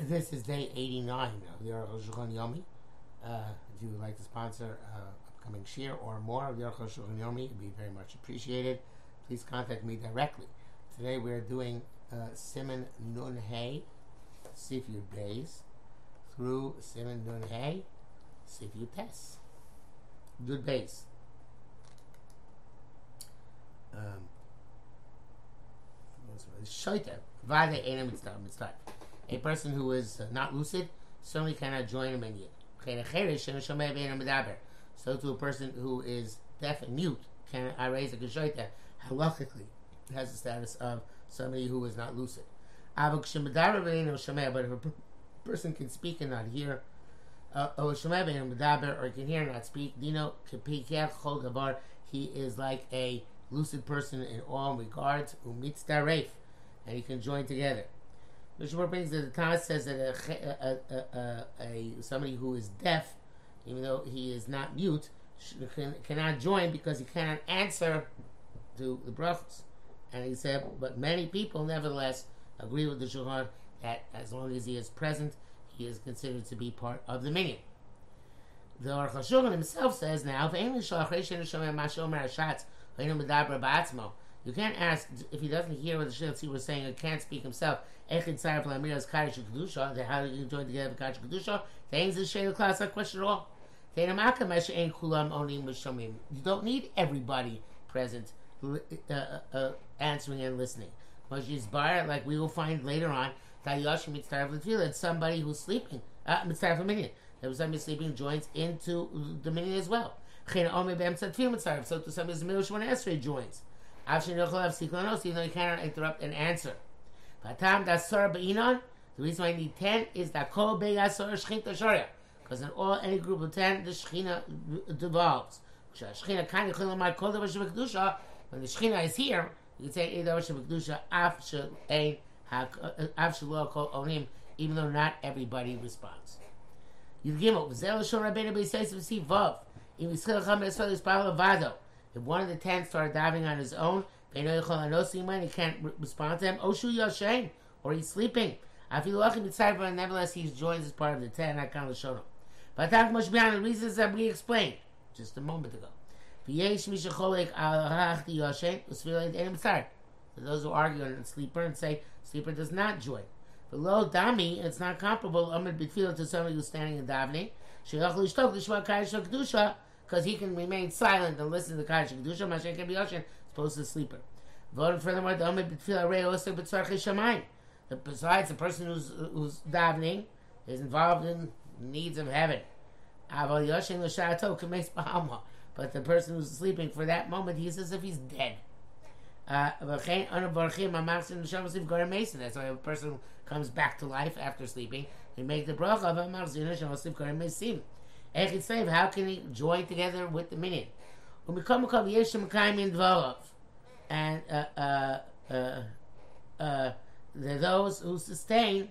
This is day 89 of the Aruch Shulchan Yomi. Uh, if you would like to sponsor uh, upcoming shir or more of the Aruch Shulchan Yomi, it would be very much appreciated. Please contact me directly. Today we're doing uh, Simon Nun Hey, Sifyud Days, through Simon Nun Hey, Sifyud Tes. Good base. Um, Shoita, Vade Enam Mitzvah. A person who is not lucid certainly cannot join a minyan. So to a person who is deaf and mute, can I raise a geshoita halachically has the status of somebody who is not lucid. But if a person can speak and not hear, uh, or can hear and not speak, Dino he is like a lucid person in all regards, and he can join together. Mishnah brings that the Talmud says that a, a, a, somebody who is deaf, even though he is not mute, can, cannot join because he cannot answer to the brachos. And he said, but many people nevertheless agree with the Shulchan that as long as he is present, he is considered to be part of the minyan. The Aruch HaShulchan himself says now, you can't ask if he doesn't hear what the Shiltzi was saying or can't speak himself. Echid Sarah Flamiras Kaddish Kedusha. Then how do you join together with Kaddish Kedusha? Things is Shayla class not question at all. You don't need everybody present uh, uh, uh, answering and listening. Like we will find later on, that somebody who's sleeping, uh, that somebody sleeping joins into the minyan as well. So to somebody's middle Esrei joins. Even though you cannot interrupt an answer. The reason why I need 10 is that. Because in all any group of 10, the Shechina devolves. When the Shechina is here, you can say even though not everybody responds. You give up. Zel Shon Rabbeinu B'Yisrael V'Si Vav. Im Vado. If one of the ten started diving on his own, he can't respond to him. Oshu Yoshein, or he's sleeping. But nevertheless he joins as part of the ten. I kind of showed him. But that much beyond the reasons that we explained just a moment ago. For those who argue on sleeper and say sleeper does not join. Below dami, it's not comparable. Amid betfilah to somebody who's standing in davening because he can remain silent and listen to the Kaddish Kedusha, Mashiach can be Yoshin, opposed to the sleeper. Furthermore, the Omed B'tfilah Rei also B'tzarchi Shamayim. Besides, the person who's, who's davening is involved in needs of heaven. Aval Yoshin L'Shato Kameis Bahama. But the person who's sleeping for that moment, he's as if he's dead. Uh, that's why a person comes back to life after sleeping. He makes the bracha of how can he join together with the minyan? And uh, uh, uh, uh, those who sustain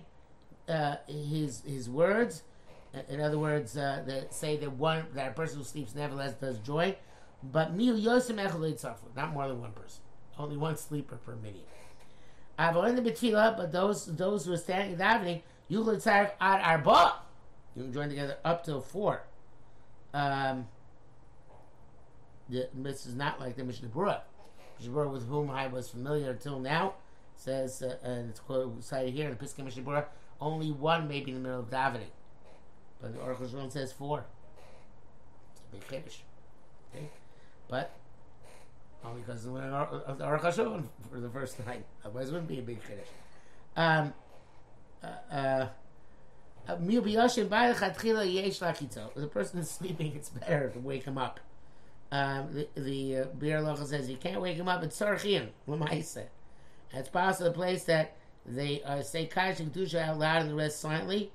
uh, his his words. In other words, uh, that say that one that a person who sleeps nevertheless does join, but mil yosem not more than one person, only one sleeper per minyan. I've only the but those those who are standing davening. You can join together up to four. Um, the, this is not like the Mishnah Berurah. Mishnah Berurah with whom I was familiar until now says, uh, and it's quoted, cited here in the Pesach Mishnah Berurah, only one may be in the middle of davening. But the Aruch HaShulchan says four. It's a big finish. Okay? But only because of the Aruch HaShulchan for the first time. Otherwise, it wouldn't be a big finish. Um, uh, uh, the person is sleeping, it's better to wake him up. Um, the the uh, says you can't wake him up. It's sarchim l'maisa. It's possible the place that they uh, say Kaddish Kedusha out loud and the rest silently.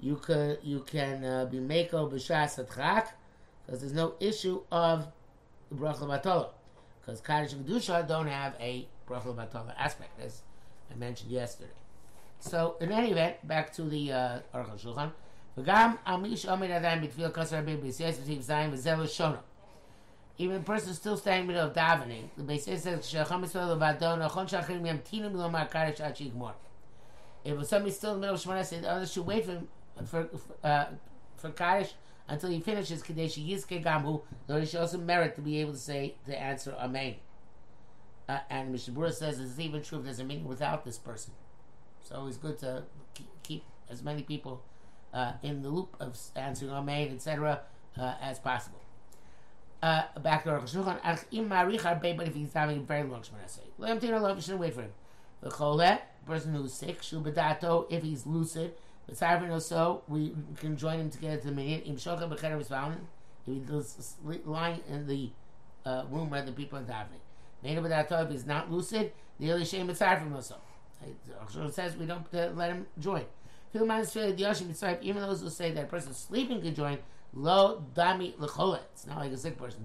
You could you can uh, be meko b'shas atchak because there's no issue of bracha batola because Kaddish Kedusha don't have a bracha batola aspect as I mentioned yesterday. So in any event, back to the uh, Aruch Hashulchan. V'gam amish omen adayim b'tfil kasar ben b'siyas b'tiv zayin v'zel shona. Even a person still standing in the middle of davening, the Beis says, "Shacham Yisrael levado, nachon shachirim yamtinu milomar kadosh ad shigmor." If somebody's still in the middle of Shemona, say the others should wait for him, for uh, for Kaddish until he finishes Kadesh Yizke Gamhu, though he should also merit to be able to say the answer Amen. Uh, and Mishabura says this is even true if there's a meeting without this person. So always good to keep as many people uh, in the loop of answering Amen, etc., uh, as possible. Uh, back to Rosh Hashanah. But if he's having a very long let him take a love. Shouldn't wait for him. The Cholet, person who's sick, Shul Bedato, if he's lucid, but Sarvin also, we can join him together to the minyan. Im Shocha B'Cheder was found. If he's lying in the uh, room where the people are davening. Made Bedato, if he's not lucid, the only shame is Sarvin also. It says we don't uh, let him join. Even those who say that a person sleeping can join, lo dami. It's not like a sick person.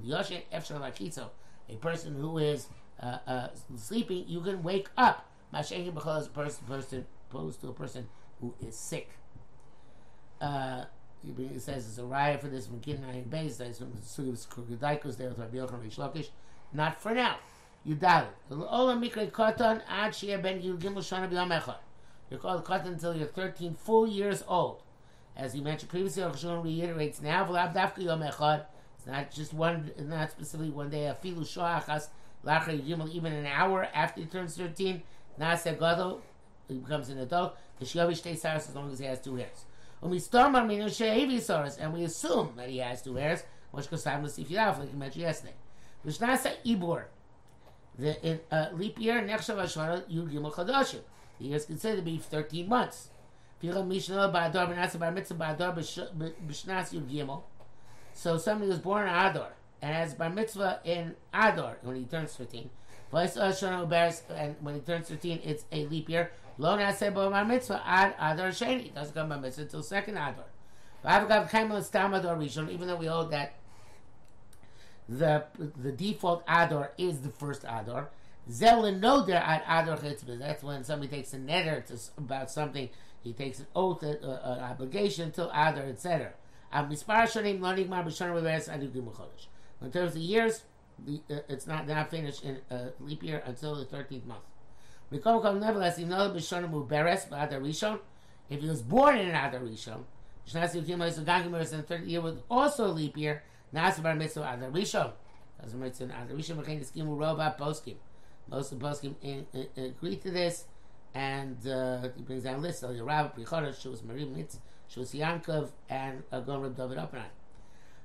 A person who is uh, uh, sleeping, you can wake up. Because person, person opposed to a person who is sick. Uh, it says it's a riot for this. Not for now. You. You're called katan until you're 13 full years old. As he mentioned previously, Rosh reiterates now. It's not just one, not specifically one day. Afilu shoachas lachar gimel, even an hour after he turns 13. Nasa he becomes an adult. The shiavish stays saras as long as he has two hairs. Um, saras, and we assume that he has two hairs, which goes time to see if you have, like we mentioned yesterday. Vishnasa ibor. The uh, leap year, nechshav ashara yud gimel chadashim. The year is considered to be 13 months. So somebody was born in Adar and has bar mitzvah in Adar when he turns 13. And when he turns 13, it's a leap year. Lo bo bar mitzvah ad Adar sheni. Doesn't come bar mitzvah until second Adar. Even though we hold that the the default Adar is the first Adar. Zelin noder ad Adar That's when somebody takes a neder about something he takes an oath, uh, uh, an obligation till Adar, etc. In terms of years, the, uh, it's not not finished in uh, leap year until the thirteenth month. Nevertheless, if he was born in an Adar Rishon, in the third year was also a leap year. Nasabar mitzvah Adar Rishon. Doesn't mention Adar Rishon the scheme of Robot Poskim. Most of the Poskim agree to this and uh, he brings down a list. So Rav Prichodesh, she was Marie Mitz, she was Yankov, and Agon Reb David Oppenheim.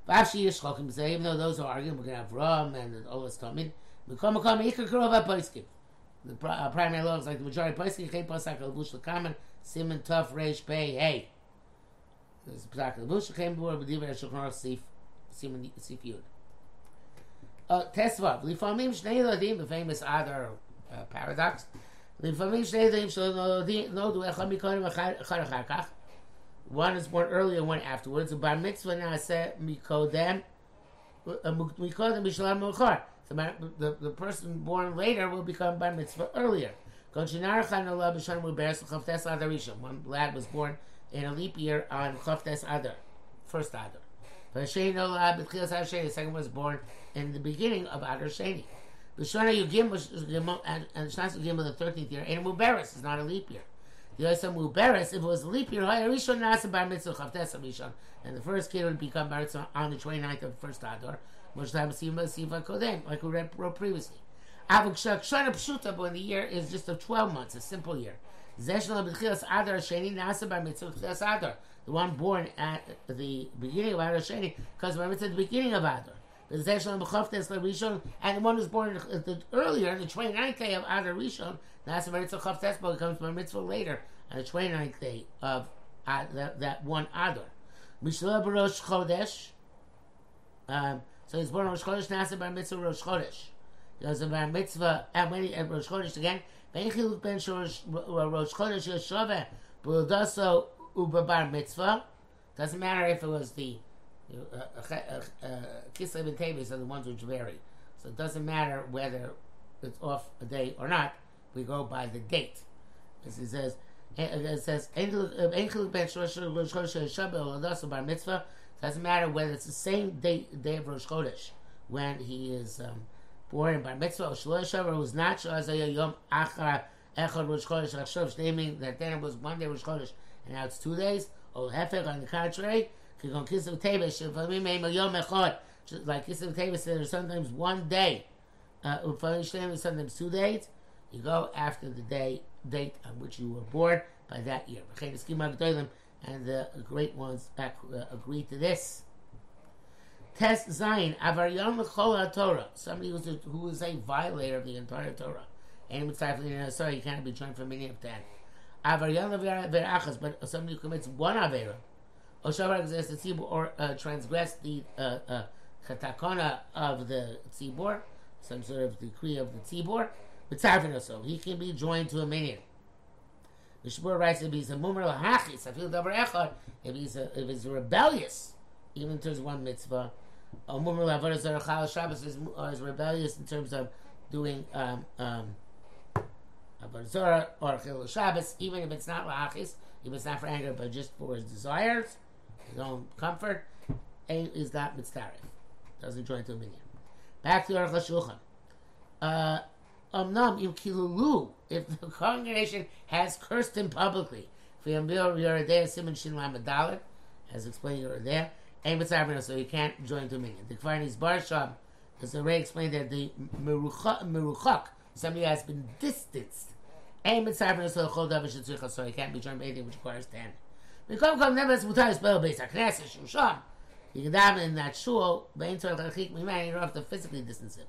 Vashi Yishchokim say, even though those are arguing, we're going to have Ram and the Olas Tamid, Mekom Mekom Ikar Kurova Poiskim. The uh, primary law is like the majority Poiskim, Chay Posak Al-Bush Lakaman, Simon Tuf Reish Pei Hey. There's a Posak Al-Bush, Chay Bur, B'diver Shulchan Sif, Simon Sifiyud. Tesvav, Lifamim Shnei Eladim, the famous other uh, paradox. Lifamim Shnei Eladim Shalom Nodu Echad Mikonim Echad Achar Kach. One is born earlier, one afterwards. Bar Mitzvah Naseh Mikodem Mikodem Bishalam Mechar. The, the person born later will become Bar Mitzvah earlier. One lad was born in a leap year on Chaftes Adar, first Adar. The second was born in the beginning of Adar Sheni. The Shana Yugim and Shnas Yugim was the thirteenth year, and Muberes is not a leap year. The Yosem Muberes, if it was a leap year, Rishon Nasa Bar Mitzvah Chavtes Rishon, and the first kid would become Bar on the 29th of the first Adar, which time Siva Siva Kodem, like we read previously. Avuk Shana Pshuta, when the year is just of 12 months, a simple year. Zeshna B'chilas Adar Sheni Nasa Bar Mitzvah Chavtes Adar, the one born at the beginning of Adar Sheni, because Bar Mitzvah at the beginning of Adar and the one who's born the, earlier, the 29th day of Adar Rishon, that's the mitzvah Chavtes, but comes by mitzvah later, on the 29th day of uh, that, that one Adar. Mishlah Barosh Chodesh, um, so he's born on Rosh Chodesh, Nasa by mitzvah Rosh Chodesh. There's a bar mitzvah, and when he, at Rosh Chodesh again, Ben Chiluk Ben Rosh Chodesh Yeshove, Buldaso Uba Bar Mitzvah, doesn't matter if it was the uh, uh, uh, Kislev and Tevis are the ones which vary. So it doesn't matter whether it's off a day or not. We go by the date. As it says, it says, bar mitzvah. Doesn't matter whether it's the same day, day of Rosh Chodesh when he is um, born in bar mitzvah or shalosh shavar was not yom achar Echad Rosh Chodesh Achshav, naming that then it was one day Rosh Chodesh and now it's two days. Or Hefek, on the contrary, Kigon Kisav Tevish, Shefamim Yom Echad, like Kisav Tevish, there's sometimes one day, uh, sometimes two days. You go after the day date on which you were born by that year. And the great ones back, uh, agree to this. Test Zion, Avaryan L'chol Torah, somebody who's a, who is a violator of the entire Torah. And sorry, you can't be joined for many of ten. Avaryan L'verachas, but somebody who commits one Avera, or Shavar Tzibur, or uh, transgress the uh, uh, katakona of the tzibur, some sort of decree of the tzibur, but so he can be joined to a minyan. The Shmuel writes if he's a mumar lahachis, I feel davar echad, if he's if he's rebellious, even in terms of one mitzvah, a mumar lavaras or Shabbos is, is rebellious in terms of doing um, um, Zora or Chil Shabbos, even if it's not lahachis, if it's not for anger, but just for his desires, his own comfort, is that mitzvah. Doesn't join to a minyan. Back to Aruch HaShulchan. Uh, Amnam im kilulu, if the congregation has cursed him publicly, as explained and Mitzvah, so he can't join minyan. The Kvarnis Barsham, as the Ray explained that the Meruchak, somebody has been distanced, and so he can't be joined by anything which requires ten. Spell. You can daven in that shul, but in Torah Chachik Miman, you have to physically distance him.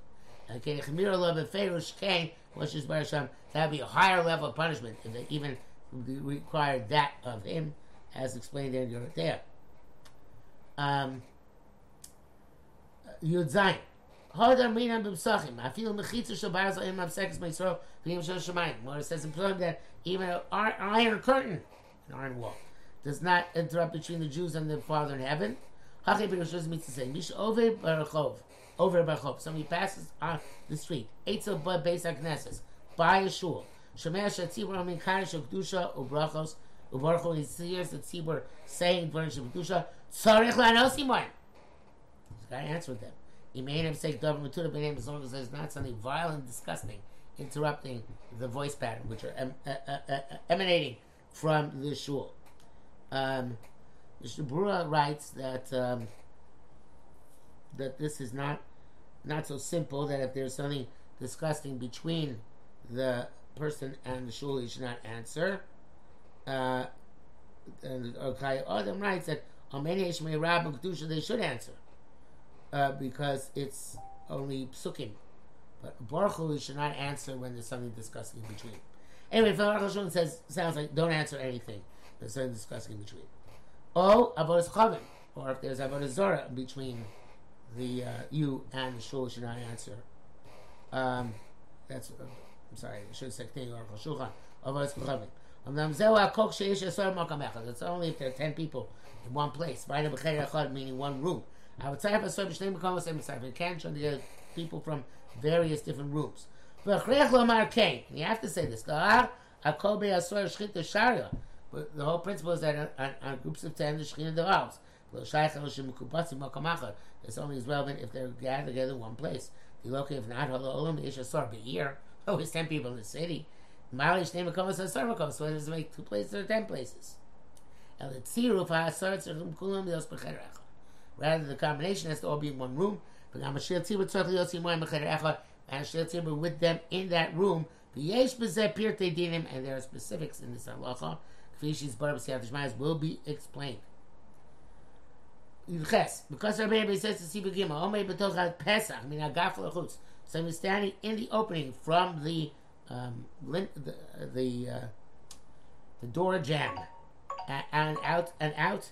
Okay, Chemir Love and Ferush Kain, which is Barasham, that would be a higher level of punishment if they even required that of him, as explained in your there. Um, Yud Zayin. Hodar Minam B'Psachim. I feel Mechitza Shabbat Zayim Mavsekes Meisro V'yim Shel Shemayim. Where it says in Psalm that even an iron curtain, an iron wall, does not interrupt between the Jews and the Father in heaven. Hachay B'Rosh means to say, Mish Ove Barachov over Barchov. Somebody passes on the street. Eitzel Bud Beis HaKnesses. By a shul. Shemeh Shatzibur Amin Karish Ukdusha Ubrachos. Ubarcho, he hears the tzibur saying Dvarim Shabbatusha, Tzarech Lanosimon. He's got to answer them. He made him say Davar Matuda B'nei as long as there's not something vile and disgusting interrupting the voice pattern, which are em, uh, uh, uh, emanating from the shul. Um, the Shabura writes that um, that this is not not so simple that if there's something disgusting between the person and the shul, he should not answer. Uh, and okay, Adam writes that many they should answer uh, because it's only psukim. But Baruch Hu, should not answer when there's something disgusting in between. Anyway, Baruch Hu says sounds like don't answer anything. There's something disgusting in between. Oh, avodas chavim, or if there's avodas zora between the uh, you and the shul should not answer. Um, that's uh, I'm sorry. I should have said Ketei or Shulchan. Otherwise, Kochavim. It's only if there are ten people in one place. Meaning one room. I would say if a can't the uh, people from various different rooms. You have to say this. But the whole principle is that on, on groups of ten, the Shekhinah devours. It's only as relevant if they're gathered together in one place. The local, if not, Olam Ish Asar here. Oh, it's ten people in the city. Malish name Makom Asar Makom. So it make two places or ten places? Rather, the combination has to all be in one room. And shir with them in that room. And there are specifics in this halacha. Kfi shis bar will be explained. Ches, because Rabbi Rebbe says to see Begima, Omei b'toch Pesach, min agaf l'chutz. So he's standing in the opening from the um, the the, uh, the door jam and out and out.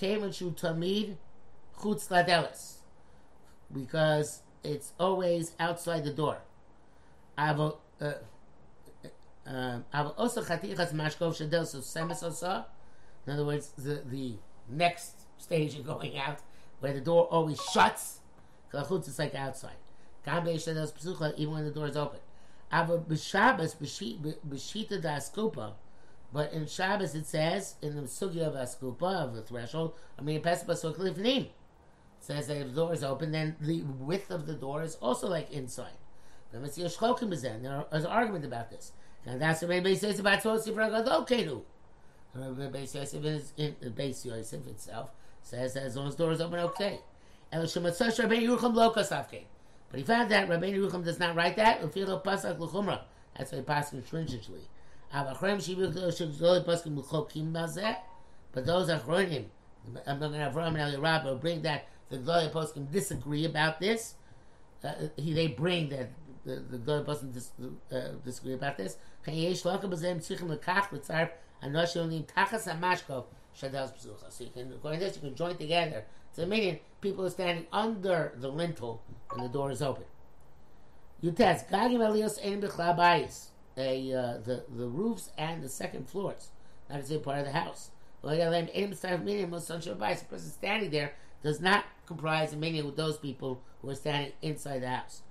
And Shu Tamid Chutz Ladelis. Because it's always outside the door. Avo, uh, Um, also chatichas mashkov shadel so semis osa. In other words, the the next stage of going out, where the door always shuts. Kalachutz is like outside. Even when the door is open. Ava b'Shabbos b'shita da askupa. But in Shabbos it says in the sugya of askupa of the threshold. I mean, pesach. Says that if the door is open, then the width of the door is also like inside. There is an argument about this. And that's what Rebbe says about Tosi for Agadol Kenu. Rebbe Yosef is in the Beis Yosef itself says that as long as the door is open, okay. But he found that Rabbeinu Yerucham does not write that. That's why he passes stringently. But those going to Avram and Eliyah Rabbah, will bring that the Gloria Poskim disagree about this. Uh, he, they bring that the, the Gloria Poskim dis, uh, disagree about this. So you can, according to this, you can join together. So meaning people are standing under the lintel and the door is open. You test Gagim Elios Ein Bichlabayis. Uh, the the roofs and the second floors, That is a part of the house. The person standing there does not comprise a meaning with those people who are standing inside the house.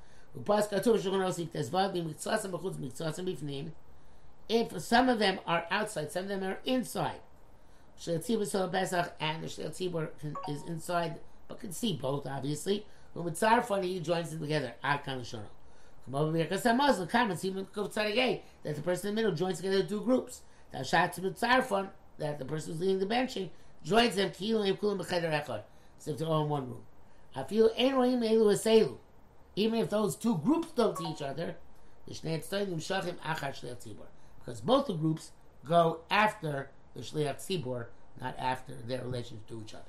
If some of them are outside, some of them are inside, and the Tzibur is inside, but can see both, obviously. But with Tzar funny, he joins them together. Ad Kan Muslim comments, even that the person in the middle joins together two groups. That the person who's leading the benching joins them. So if they're all in one room. I feel. Even if those two groups don't see each other, Because both the groups go after the Shliach Tzibur, not after their relations to each other.